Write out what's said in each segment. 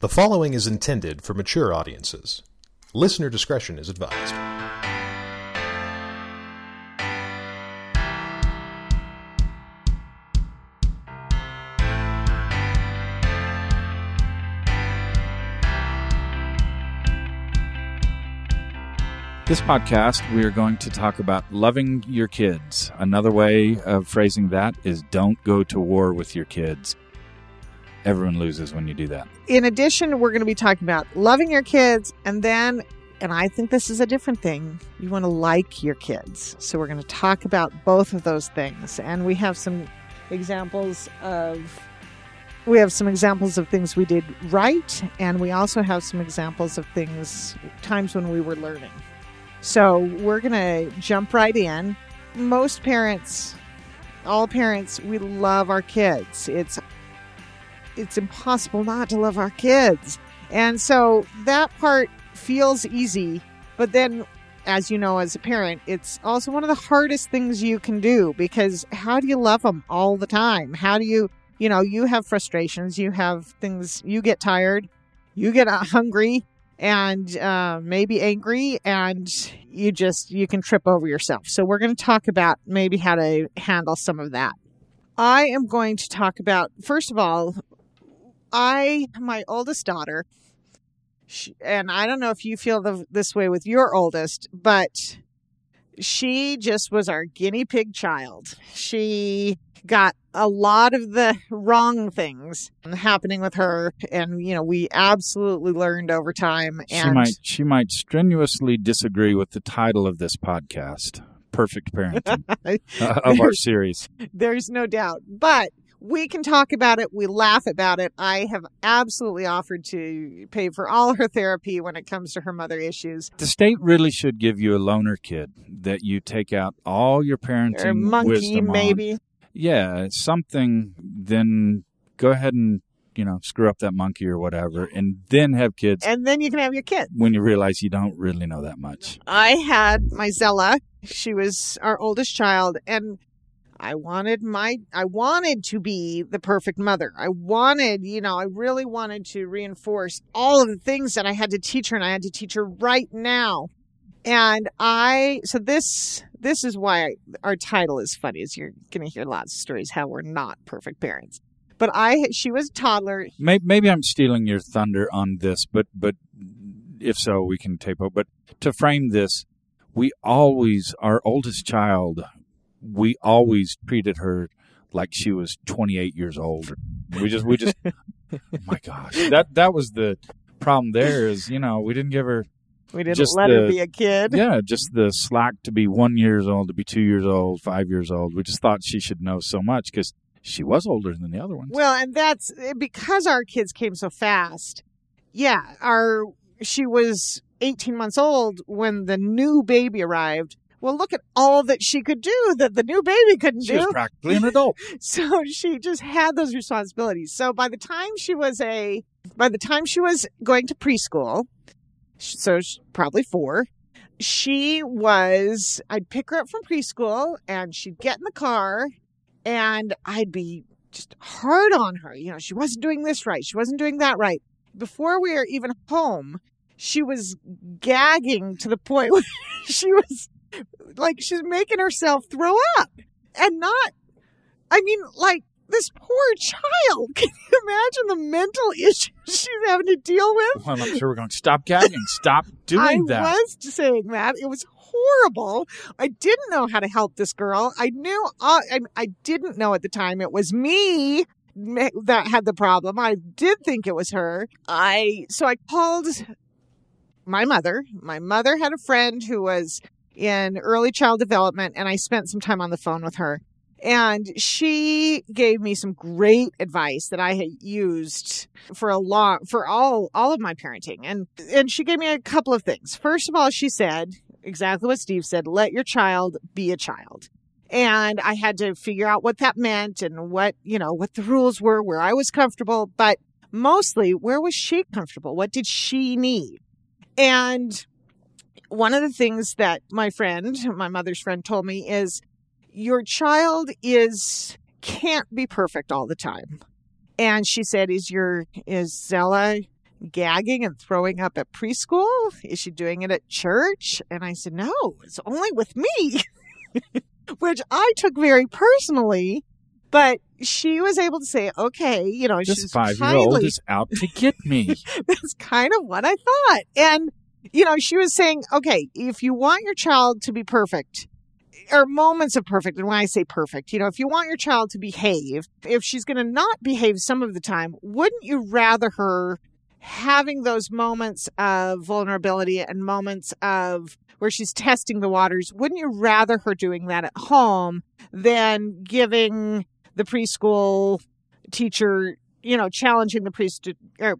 The following is intended for mature audiences. Listener discretion is advised. This podcast, we are going to talk about loving your kids. Another way of phrasing that is don't go to war with your kids. Everyone loses when you do that. In addition, we're going to be talking about loving your kids and then, and I think this is a different thing, you want to like your kids. So we're going to talk about both of those things. And we have some examples of. We have some examples of things we did right, and we also have some examples of things, times when we were learning. So we're going to jump right in. Most parents, all parents, we love our kids. It's it's impossible not to love our kids. And so that part feels easy, but then as you know as a parent, it's also one of the hardest things you can do because how do you love them all the time? How do you, you know, you have frustrations, you have things, you get tired, you get hungry, and uh, maybe angry and you just you can trip over yourself so we're going to talk about maybe how to handle some of that i am going to talk about first of all i my oldest daughter she, and i don't know if you feel the, this way with your oldest but she just was our guinea pig child. She got a lot of the wrong things happening with her and you know we absolutely learned over time and she might she might strenuously disagree with the title of this podcast perfect parenting uh, of our series. there's no doubt but we can talk about it we laugh about it i have absolutely offered to pay for all her therapy when it comes to her mother issues the state really should give you a loaner kid that you take out all your parenting or monkey maybe on yeah, something, then go ahead and you know screw up that monkey or whatever, and then have kids. And then you can have your kid when you realize you don't really know that much. I had my Zella. She was our oldest child, and I wanted my I wanted to be the perfect mother. I wanted, you know, I really wanted to reinforce all of the things that I had to teach her and I had to teach her right now. And I so this this is why our title is funny. Is you're going to hear lots of stories how we're not perfect parents. But I, she was a toddler. Maybe, maybe I'm stealing your thunder on this, but but if so, we can tape up. But to frame this, we always our oldest child, we always treated her like she was 28 years old. We just we just, oh my gosh, that that was the problem. There is, you know, we didn't give her we didn't just let the, her be a kid. Yeah, just the slack to be one years old, to be two years old, five years old. We just thought she should know so much because she was older than the other ones. Well, and that's because our kids came so fast. Yeah, our she was 18 months old when the new baby arrived. Well, look at all that she could do that the new baby couldn't she do. She was practically an adult. so she just had those responsibilities. So by the time she was a, by the time she was going to preschool, so probably four. She was, I'd pick her up from preschool and she'd get in the car and I'd be just hard on her. You know, she wasn't doing this right. She wasn't doing that right. Before we were even home, she was gagging to the point where she was like, she's making herself throw up and not, I mean, like this poor child. Can you imagine the mental issues she's having to deal with? Well, I'm sure we're going to stop gagging. Stop doing I that. I was saying that. It was horrible. I didn't know how to help this girl. I knew, uh, I, I didn't know at the time it was me that had the problem. I did think it was her. I, so I called my mother. My mother had a friend who was in early child development, and I spent some time on the phone with her. And she gave me some great advice that I had used for a long for all all of my parenting. And and she gave me a couple of things. First of all, she said exactly what Steve said, let your child be a child. And I had to figure out what that meant and what, you know, what the rules were, where I was comfortable, but mostly where was she comfortable? What did she need? And one of the things that my friend, my mother's friend told me is your child is can't be perfect all the time. And she said, Is your is Zella gagging and throwing up at preschool? Is she doing it at church? And I said, No, it's only with me, which I took very personally. But she was able to say, okay, you know, This she's five year old is out to get me. That's kind of what I thought. And, you know, she was saying, okay, if you want your child to be perfect, or moments of perfect, and when I say perfect, you know, if you want your child to behave, if she's going to not behave some of the time, wouldn't you rather her having those moments of vulnerability and moments of where she's testing the waters? Wouldn't you rather her doing that at home than giving the preschool teacher, you know, challenging the pre- or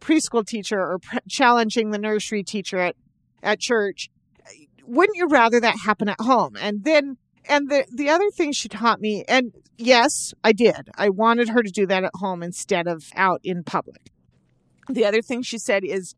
preschool teacher or challenging the nursery teacher at, at church? Wouldn't you rather that happen at home? And then, and the, the other thing she taught me, and yes, I did. I wanted her to do that at home instead of out in public. The other thing she said is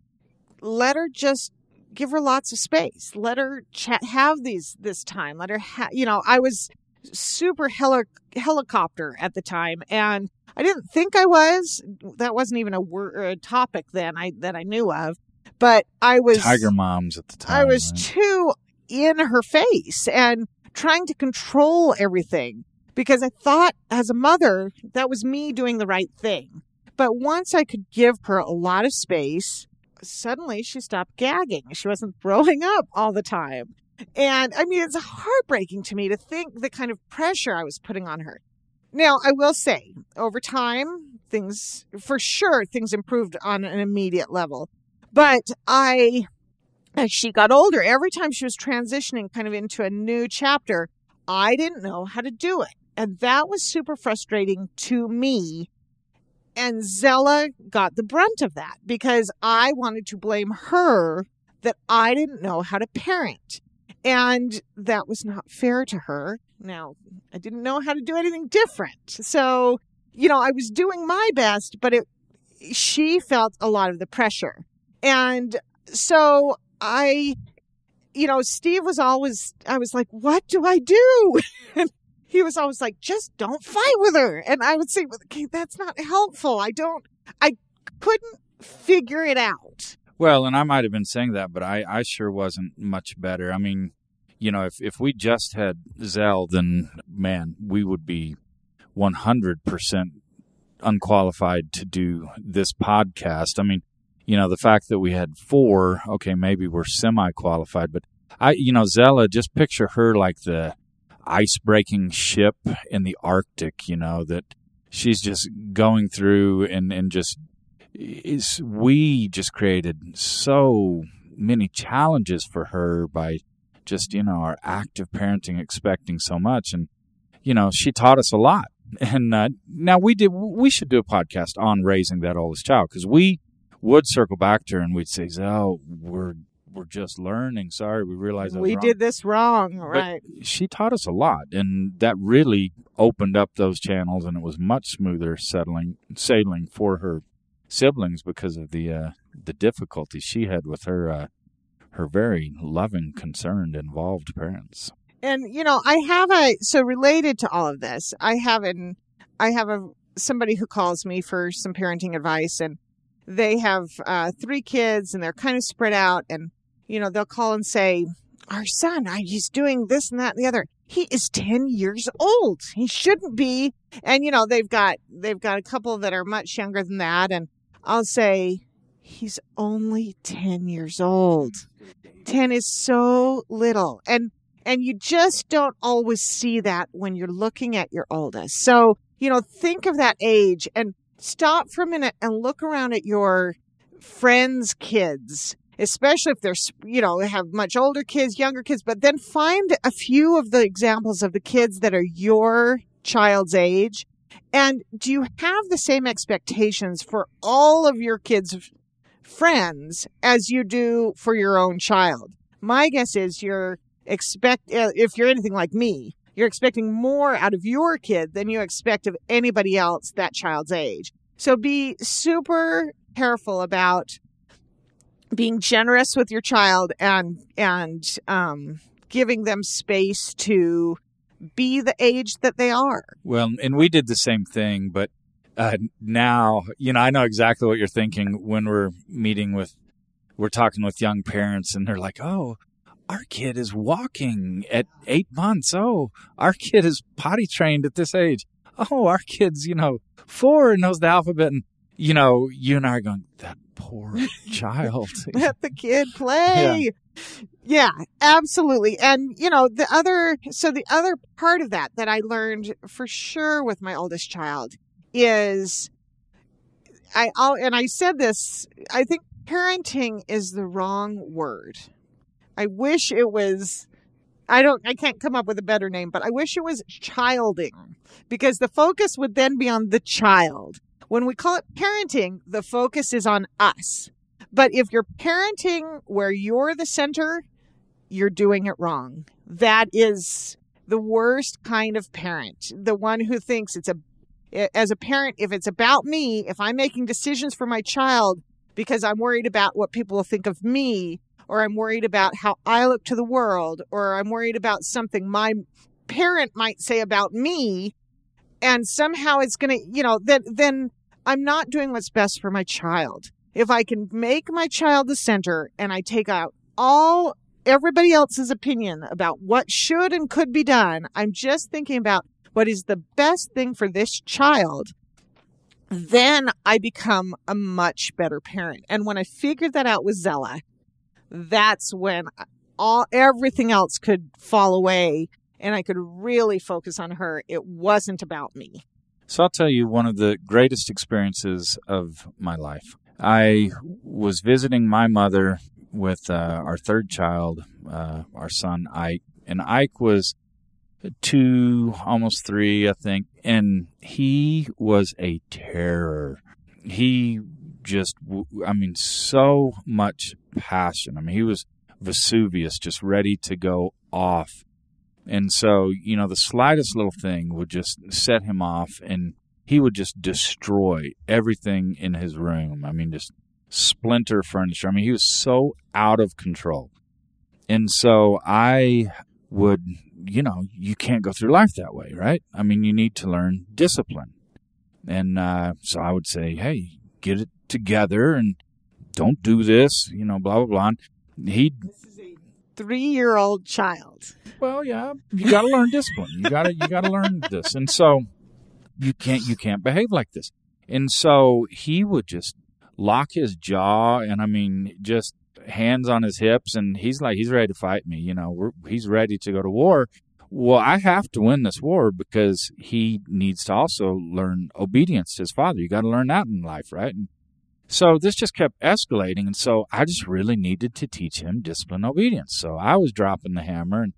let her just give her lots of space. Let her chat, have these this time. Let her, ha- you know, I was super heli- helicopter at the time, and I didn't think I was. That wasn't even a word topic then. I that I knew of, but I was Tiger moms at the time. I was right? too in her face and trying to control everything because I thought as a mother that was me doing the right thing. But once I could give her a lot of space, suddenly she stopped gagging. She wasn't throwing up all the time. And I mean, it's heartbreaking to me to think the kind of pressure I was putting on her. Now, I will say, over time, things, for sure, things improved on an immediate level. But I, as she got older, every time she was transitioning kind of into a new chapter, I didn't know how to do it. And that was super frustrating to me. And Zella got the brunt of that because I wanted to blame her that I didn't know how to parent. And that was not fair to her. Now, I didn't know how to do anything different. So, you know, I was doing my best, but it, she felt a lot of the pressure. And so I, you know, Steve was always, I was like, what do I do? And he was always like, just don't fight with her. And I would say, okay, that's not helpful. I don't, I couldn't figure it out. Well, and I might have been saying that, but I, I sure wasn't much better. I mean, you know, if, if we just had Zell, then man, we would be 100% unqualified to do this podcast. I mean, you know, the fact that we had four, okay, maybe we're semi qualified, but I, you know, Zella, just picture her like the ice breaking ship in the Arctic, you know, that she's just going through and, and just is we just created so many challenges for her by just you know our active parenting expecting so much and you know she taught us a lot and uh, now we did we should do a podcast on raising that oldest child because we would circle back to her and we'd say oh we're we're just learning sorry we realized we wrong." did this wrong, right? she taught us a lot and that really opened up those channels and it was much smoother settling sailing for her siblings because of the uh, the difficulties she had with her uh, her very loving, concerned, involved parents. and you know i have a so related to all of this i have an i have a somebody who calls me for some parenting advice and they have uh, three kids and they're kind of spread out and you know they'll call and say our son I, he's doing this and that and the other. He is 10 years old. He shouldn't be. And you know they've got they've got a couple that are much younger than that and i'll say he's only 10 years old. 10 is so little. And and you just don't always see that when you're looking at your oldest. So you know think of that age and stop for a minute and look around at your friends kids especially if they're you know have much older kids younger kids but then find a few of the examples of the kids that are your child's age. And do you have the same expectations for all of your kids friends as you do for your own child. My guess is you're expect uh, if you're anything like me you're expecting more out of your kid than you expect of anybody else that child's age. So be super careful about being generous with your child and and um, giving them space to be the age that they are. Well, and we did the same thing, but uh, now, you know, I know exactly what you're thinking when we're meeting with, we're talking with young parents and they're like, oh, our kid is walking at eight months. Oh, our kid is potty trained at this age. Oh, our kid's, you know, four and knows the alphabet. And, you know, you and I are going, that poor child. Let the kid play. Yeah. yeah, absolutely. And, you know, the other, so the other part of that that I learned for sure with my oldest child is I, I'll, and I said this, I think parenting is the wrong word. I wish it was I don't I can't come up with a better name, but I wish it was childing because the focus would then be on the child. When we call it parenting, the focus is on us. But if you're parenting where you're the center, you're doing it wrong. That is the worst kind of parent. The one who thinks it's a as a parent if it's about me, if I'm making decisions for my child because I'm worried about what people will think of me, or I'm worried about how I look to the world, or I'm worried about something my parent might say about me, and somehow it's going to, you know, then then I'm not doing what's best for my child. If I can make my child the center and I take out all everybody else's opinion about what should and could be done, I'm just thinking about what is the best thing for this child then I become a much better parent. And when I figured that out with Zella, that's when all everything else could fall away and I could really focus on her. It wasn't about me. So I'll tell you one of the greatest experiences of my life. I was visiting my mother with uh, our third child, uh, our son Ike, and Ike was two, almost three, I think, and he was a terror. He just, I mean, so much passion. I mean, he was Vesuvius, just ready to go off. And so, you know, the slightest little thing would just set him off and he would just destroy everything in his room. I mean, just splinter furniture. I mean, he was so out of control. And so I would, you know, you can't go through life that way, right? I mean, you need to learn discipline. And uh, so I would say, hey, get it together and don't do this, you know, blah blah blah. He three year old child. Well, yeah, you got to learn discipline. You got to you got to learn this, and so you can't you can't behave like this. And so he would just lock his jaw, and I mean, just hands on his hips, and he's like he's ready to fight me. You know, he's ready to go to war. Well, I have to win this war because he needs to also learn obedience to his father. You got to learn that in life, right? And so this just kept escalating. And so I just really needed to teach him discipline obedience. So I was dropping the hammer. And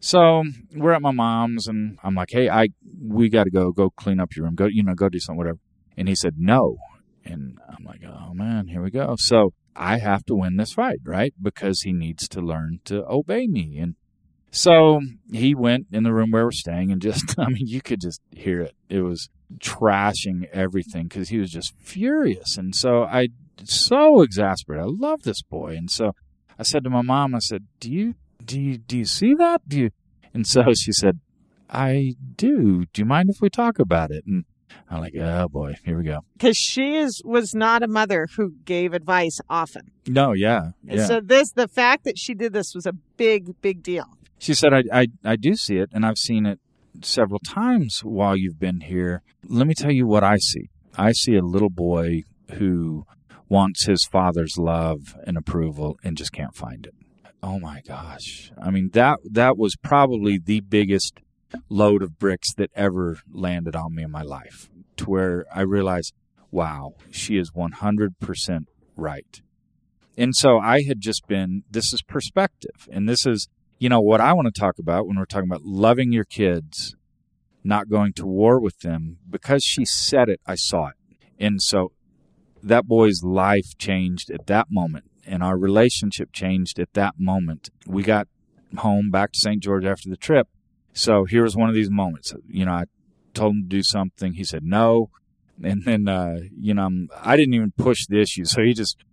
so we're at my mom's and I'm like, Hey, I, we got to go, go clean up your room. Go, you know, go do something, whatever. And he said, no. And I'm like, Oh man, here we go. So I have to win this fight, right? Because he needs to learn to obey me. And so he went in the room where we're staying and just, I mean, you could just hear it. It was, trashing everything because he was just furious. And so I so exasperated. I love this boy. And so I said to my mom, I said, Do you do you do you see that? Do you and so she said, I do. Do you mind if we talk about it? And I'm like, oh boy, here we go. Because she is was not a mother who gave advice often. No, yeah, yeah. So this, the fact that she did this was a big, big deal. She said, I, I, I do see it, and I've seen it several times while you've been here. Let me tell you what I see. I see a little boy who wants his father's love and approval and just can't find it. Oh my gosh. I mean that that was probably the biggest load of bricks that ever landed on me in my life to where I realized, wow, she is 100% right. And so I had just been this is perspective and this is you know, what I want to talk about when we're talking about loving your kids, not going to war with them, because she said it, I saw it. And so that boy's life changed at that moment, and our relationship changed at that moment. We got home back to St. George after the trip. So here was one of these moments. You know, I told him to do something. He said no. And then, uh, you know, I'm, I did not even push the issue. So he just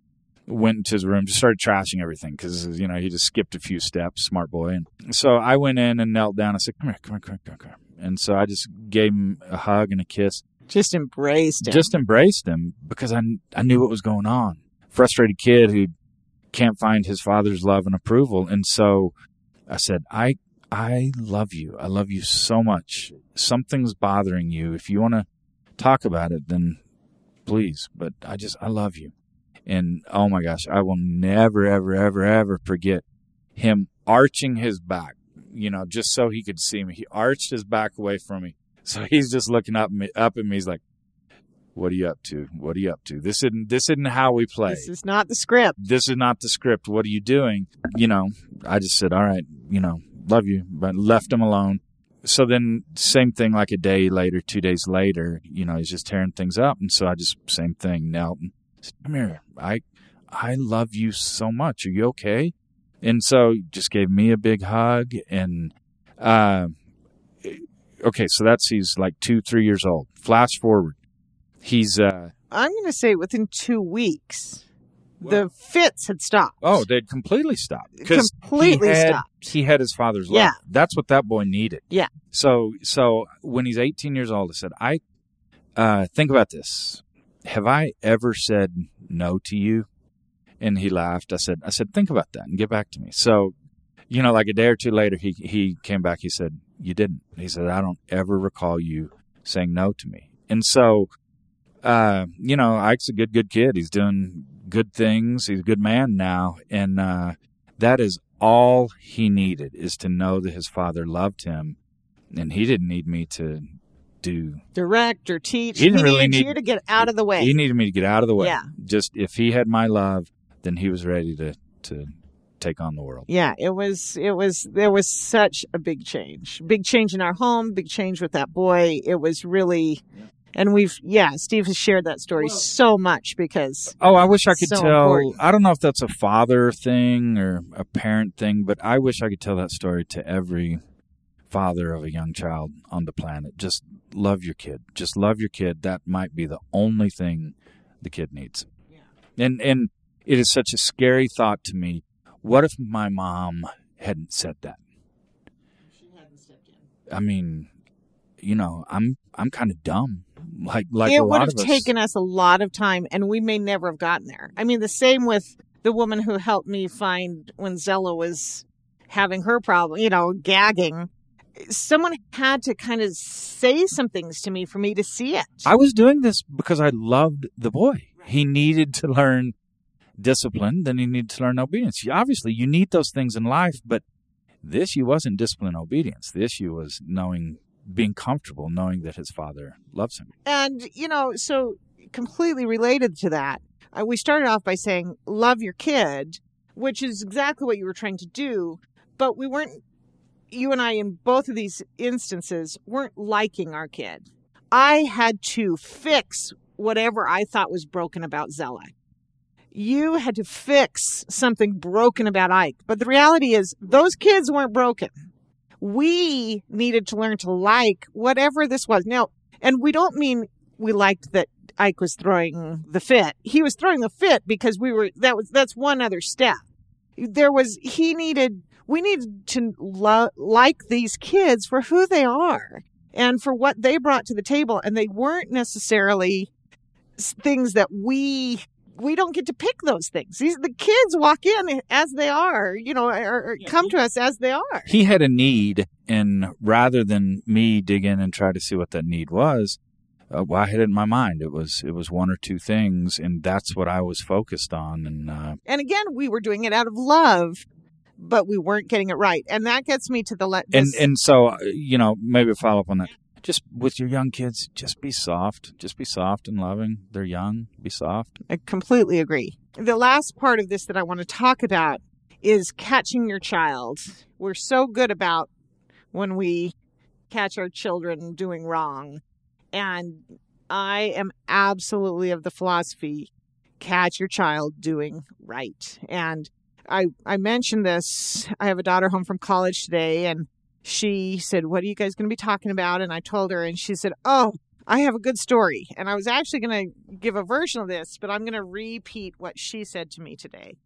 went into his room, just started trashing everything because you know he just skipped a few steps, smart boy. And so I went in and knelt down. I said, "Come here, come here, come here, come here." And so I just gave him a hug and a kiss. Just embraced it. just embraced him because I, I knew what was going on. Frustrated kid who can't find his father's love and approval. And so I said, I, I love you. I love you so much. Something's bothering you. If you want to talk about it, then please. But I just, I love you. And oh my gosh, I will never, ever, ever, ever forget him arching his back, you know, just so he could see me. He arched his back away from me. So he's just looking up me, up at me. He's like, "What are you up to? What are you up to? This isn't this isn't how we play. this is not the script. This is not the script. What are you doing?" You know, I just said, "All right, you know, love you," but left him alone. So then, same thing. Like a day later, two days later, you know, he's just tearing things up, and so I just same thing. Knelt and said, "Come here, I, I love you so much. Are you okay?" And so he just gave me a big hug and. Uh, okay, so that's he's like two, three years old. Flash forward, he's uh I'm going to say within two weeks, the fits had stopped. oh, they'd completely stopped Completely he had, stopped. He had his father's love. Yeah. that's what that boy needed. Yeah. So so when he's 18 years old, I said, I uh think about this. Have I ever said no to you? And he laughed. I said, I said, think about that and get back to me. So, you know, like a day or two later, he he came back. He said, you didn't. He said, I don't ever recall you saying no to me. And so, uh, you know, Ike's a good, good kid. He's doing good things. He's a good man now. And, uh, that is all he needed is to know that his father loved him. And he didn't need me to do, Direct or teach. He didn't really needed need- you to get out of the way. he needed me to get out of the way. Yeah. Just if he had my love, then he was ready to, to take on the world. yeah, it was, it was, there was such a big change. Big change in our home, big change with that boy. It was really, and we've, yeah, Steve has shared that story so much because, Oh, I wish I could So tell. important. I don't know if that's a father thing or a parent thing, but I wish I could tell that story to every father of a young child on the planet. Just love your kid. Just love your kid. That might be the only thing the kid needs. Yeah. And and it is such a scary thought to me. What if my mom hadn't said that? I mean, you know, I'm I'm kind of dumb. Like like it would have taken us a lot of time and we may never have gotten there. I mean, the same with the woman who helped me find when Zella was having her problem, you know, gagging. Someone had to kind of say some things to me for me to see it. I was doing this because I loved the boy. He needed to learn discipline, then he needed to learn obedience. Obviously, you need those things in life, but the issue wasn't discipline and obedience. The issue was knowing, being comfortable, knowing that his father loves him. And, you know, so completely related to that, uh, we started off by saying, love your kid, which is exactly what you were trying to do. But we weren't, you and I, in both of these instances, weren't liking our kid. I had to fix whatever I thought was broken about Zella. You had to fix something broken about Ike. But the reality is, those kids weren't broken. We needed to learn to like whatever this was. Now, and we don't mean we liked that Ike was throwing mm. the fit. He was throwing the fit because we were that was that's one other step. There was he needed we needed to lo- like these kids for who they are and for what they brought to the table and they weren't necessarily things that we we don't get to pick those things. These the kids walk in as they are, you know, or, or come to us as they are. He had a need, and rather than me dig in and try to see what that need was, uh, well, I had it in my mind. It was it was one or two things, and that's what I was focused on. And uh, And again, we were doing it out of love, but we weren't getting it right. And that gets me to the let. And this- and so uh, you know maybe follow up on that just with your young kids just be soft just be soft and loving they're young be soft I completely agree. The last part of this that I want to talk about is catching your child. We're so good about when we catch our children doing wrong. And I am absolutely of the philosophy catch your child doing right. And I I mentioned this. I have a daughter home from college today and she said, "What are you guys going to be talking about?" And I told her and she said, "Oh, I have a good story. And I was actually going to give a version of this, but I'm going to repeat what she said to me today.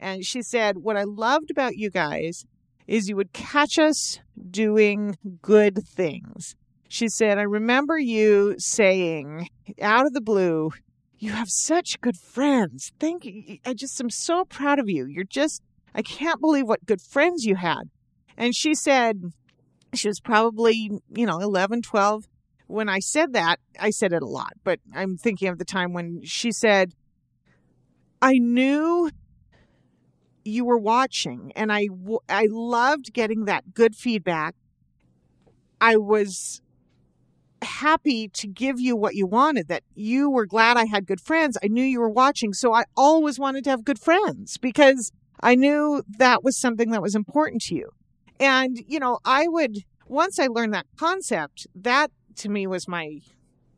And she said, What I loved about you guys is you would catch us doing good things. She said, I remember you saying out of the blue, you have such good friends. Thank you. I just am so proud of you. You're just, I can't believe what good friends you had. And she said, she was probably, you know, 11, 12. When I said that, I said it a lot, but I'm thinking of the time when she said, I knew you were watching and I, I loved getting that good feedback. I was happy to give you what you wanted, that you were glad I had good friends. I knew you were watching. So I always wanted to have good friends because I knew that was something that was important to you. And, you know, I would, once I learned that concept, that to me was my,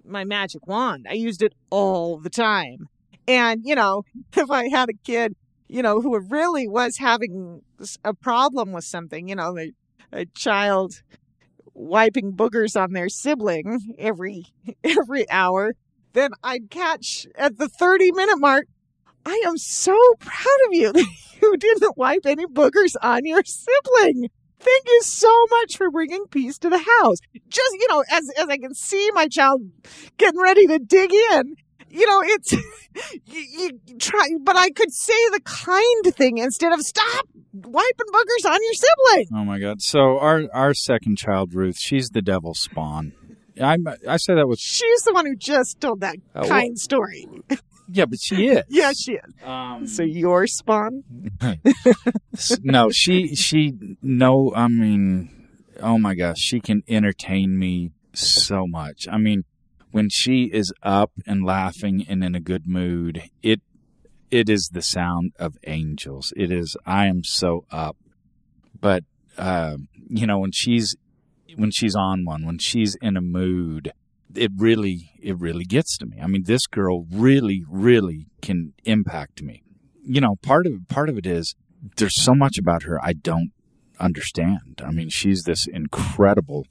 my magic wand. I used it all the time. And, you know, if I had a kid, you know, who really was having a problem with something, you know, a, a child wiping boogers on their sibling every every hour, then I'd catch at the 30 minute mark, I am so proud of you that you didn't wipe any boogers on your sibling. Thank you so much for bringing peace to the house. Just, you know, as, as I can see my child getting ready to dig in, you know, it's, you, you try, but I could say the kind thing instead of stop wiping boogers on your sibling. Oh my God! So our our second child, Ruth, she's the devil's spawn. I I say that with She's the one who just told that Uh, kind story. yeah, but she is. Yeah, she is. Um, So your spawn? No, she she no. I mean, oh my gosh, she can entertain me so much. I mean, when she is up and laughing and in a good mood, it it is the sound of angels. It is. I am so up, but uh, you know when she's when she's on one, when she's in a mood, it really it really gets to me. I mean, this girl really really can impact me. You know, part of part of it is there's so much about her I don't understand. I mean, she's this incredible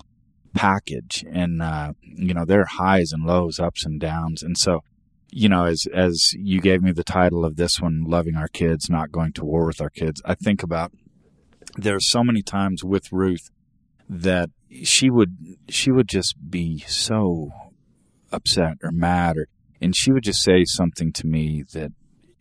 package, and uh, you know, there are highs and lows, ups and downs, and so you know, as as you gave me the title of this one, loving our kids, not going to war with our kids. I think about there's so many times with Ruth that she would she would just be so upset or mad or and she would just say something to me that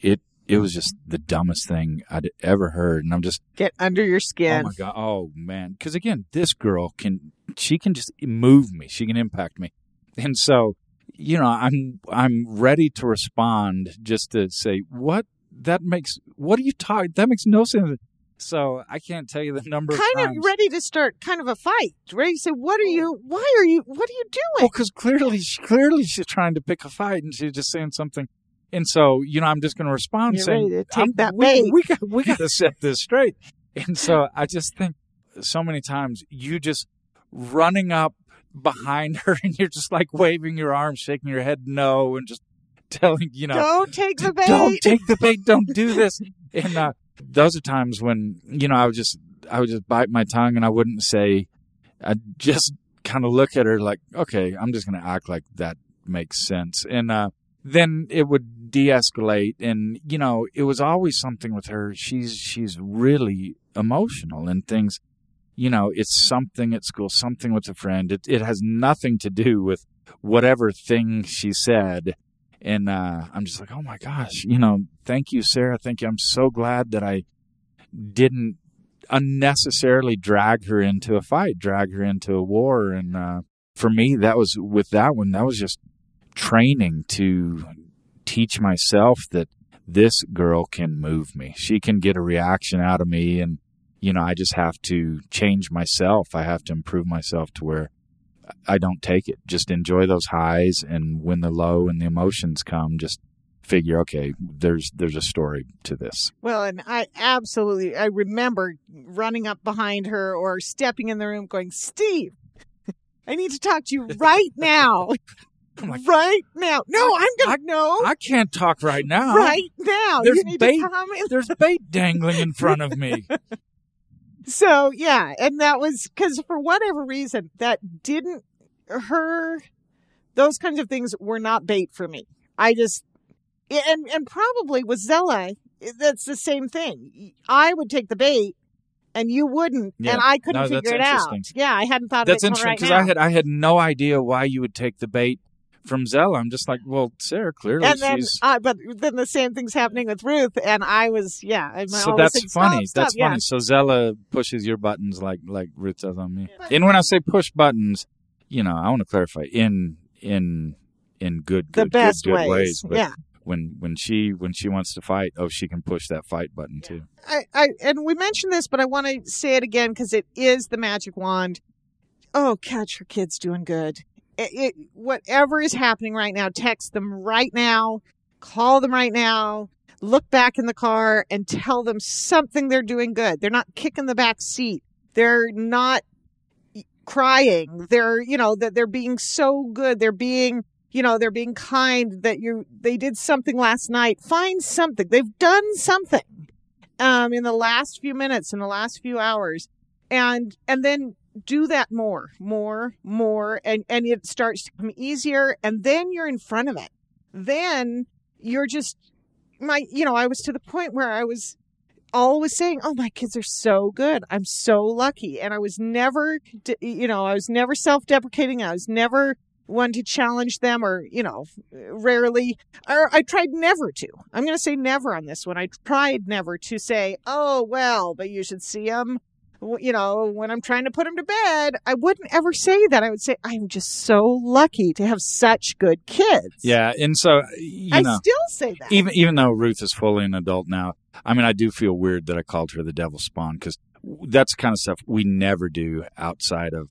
it it was just the dumbest thing I'd ever heard. And I'm just Get under your skin. oh skin. my god oh man. Because again this girl can she can just move me. She can impact me. And so you know I'm I'm ready to respond just to say what? That makes what are you talking that makes no sense so I can't tell you the number of kind times of ready to start kind of a fight. Ready to say, what are you, why are you, what are you doing?" Well, because clearly, she, clearly she's trying to pick a fight, and she's just saying something. And so, you know, I'm just going to respond You're saying, ready to take that we, bait." We got, we got to set this straight. And so, I just think so many times you just running up behind her, and you're just like waving your arms, shaking your head no, and just telling, you know, Don't take the bait. don't take the bait, don't do this. And uh, those are times when you know I would just I would just bite my tongue and I wouldn't say. I'd just kind of look at her like, okay, I'm just going to act like that makes sense, and uh, then it would de-escalate. And you know, it was always something with her. She's she's really emotional and things. You know, it's something at school, something with a friend. It it has nothing to do with whatever thing she said and uh, I'm just like, oh my gosh, you know, thank you, Sarah. Thank you. I'm so glad that I didn't unnecessarily drag her into a fight, drag her into a war. And uh, for me, that was with that one, that was just training to teach myself that this girl can move me. She can get a reaction out of me. And, you know, I just have to change myself. I have to improve myself to where I don't take it. Just enjoy those highs, and when the low and the emotions come, just figure, okay, there's there's a story to this. Well, and I absolutely, I remember running up behind her or stepping in the room going, Steve, I need to talk to you right now. Like, right now. No, I'm going to, no, I can't talk right now. right now. There's bait. to come in. There's bait dangling in front of me. So, yeah. And that was because for whatever reason, that didn't, her, those kinds of things were not bait for me. I just, and, and probably with Zella, that's the same thing. I would take the bait and you wouldn't, Yeah. and I couldn't No, figure it out. Yeah, I hadn't thought That's of it interesting because now. I had I had no idea why you would take the bait from Zella. I'm just like, well, Sarah clearly and then, she's. uh, but then the same thing's happening with Ruth, and I was, yeah. I'm So that's saying, funny. stop," That's funny. So Zella pushes your buttons like like Ruth does on me. And when I say push buttons, you know, I want to clarify in in in good The best good, good ways, But yeah. when when she when she wants to fight, oh, she can push that fight button too. I, I and we mentioned this, but I want to say it again because it is the magic wand. Oh, catch your kids doing good. It, it, whatever is happening right now, text them right now, call them right now, look back in the car and tell them something they're doing good. They're not kicking the back seat. They're not crying. They're, you know, that they're being so good. They're being, you know, they're being kind that you, they did something last night. Find something. They've done something um, in the last few minutes, in the last few hours, and and then do that more, more, more, and and it starts to come easier, and then you're in front of it. Then you're just my, you know, I was to the point where I was always saying, "Oh, my kids are so good. I'm so lucky," and I was never, you know, I was never self-deprecating. I was never one to challenge them or you know rarely or I tried never to. I'm going to say never on this one. I tried never to say, "Oh well, but you should see them." You know, when I'm trying to put them to bed, I wouldn't ever say that. I would say, "I'm just so lucky to have such good kids." Yeah, and so you I know, still say that. even even though Ruth is fully an adult now, I mean, I do feel weird that I called her the devil's spawn because that's the kind of stuff we never do outside of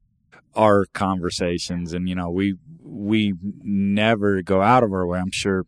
our conversations, and you know, we we never go out of our way. I'm sure,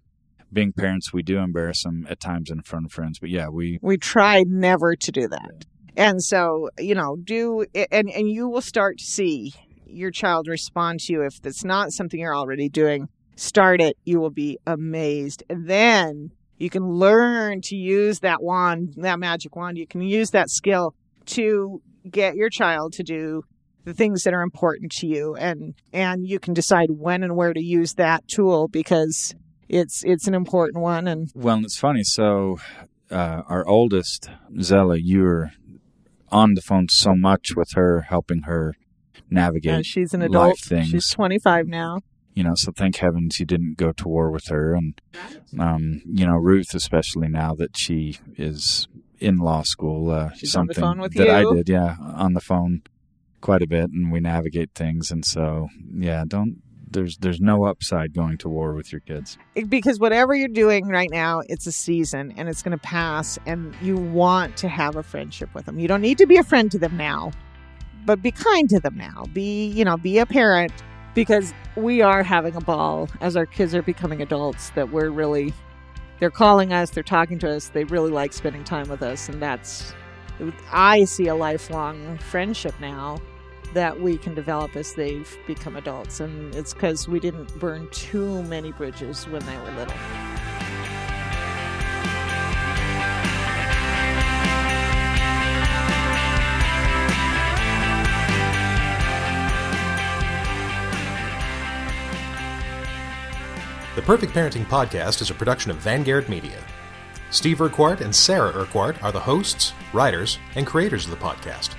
being parents, we do embarrass them at times in front of friends, but yeah, we we try never to do that. And so, you know, do and and you will start to see your child respond to you if it's not something you're already doing. Start it, you will be amazed. And then you can learn to use that wand, that magic wand. You can use that skill to get your child to do the things that are important to you and and you can decide when and where to use that tool because it's it's an important one and Well, it's funny. So, uh, our oldest, Zella, you're on the phone so much with her, helping her navigate. uh, she's an life adult things. she's 25 now You know, so thank heavens you didn't go to war with her. And, um, you know, Ruth, especially now that she is in law school, uh, She's on the something that I did, yeah, on the phone quite a bit, and we navigate things. And so, yeah, don't. There's there's no upside going to war with your kids. because whatever you're doing right now, it's a season and it's going to pass, and you want to have a friendship with them. You don't need to be a friend to them now, but be kind to them now. Be, you know, be a parent because we are having a ball as our kids are becoming adults that we're really, they're calling us, they're talking to us, they really like spending time with us, and that's, I see a lifelong friendship now that we can develop as they've become adults. And it's because we didn't burn too many bridges when they were little. The Perfect Parenting Podcast is a production of Vanguard Media. Steve Urquhart and Sarah Urquhart are the hosts, writers, and creators of the podcast.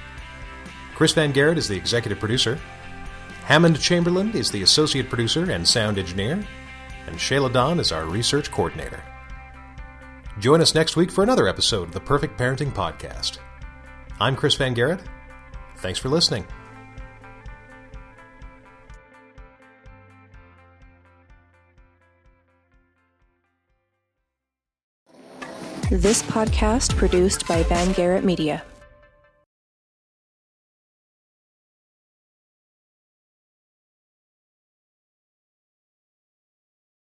Chris Van Garrett is the executive producer. Hammond Chamberlain is the associate producer and sound engineer. And Shayla Don is our research coordinator. Join us next week for another episode of the Perfect Parenting Podcast. I'm Chris Van Garrett. Thanks for listening. This podcast produced by Van Garrett Media.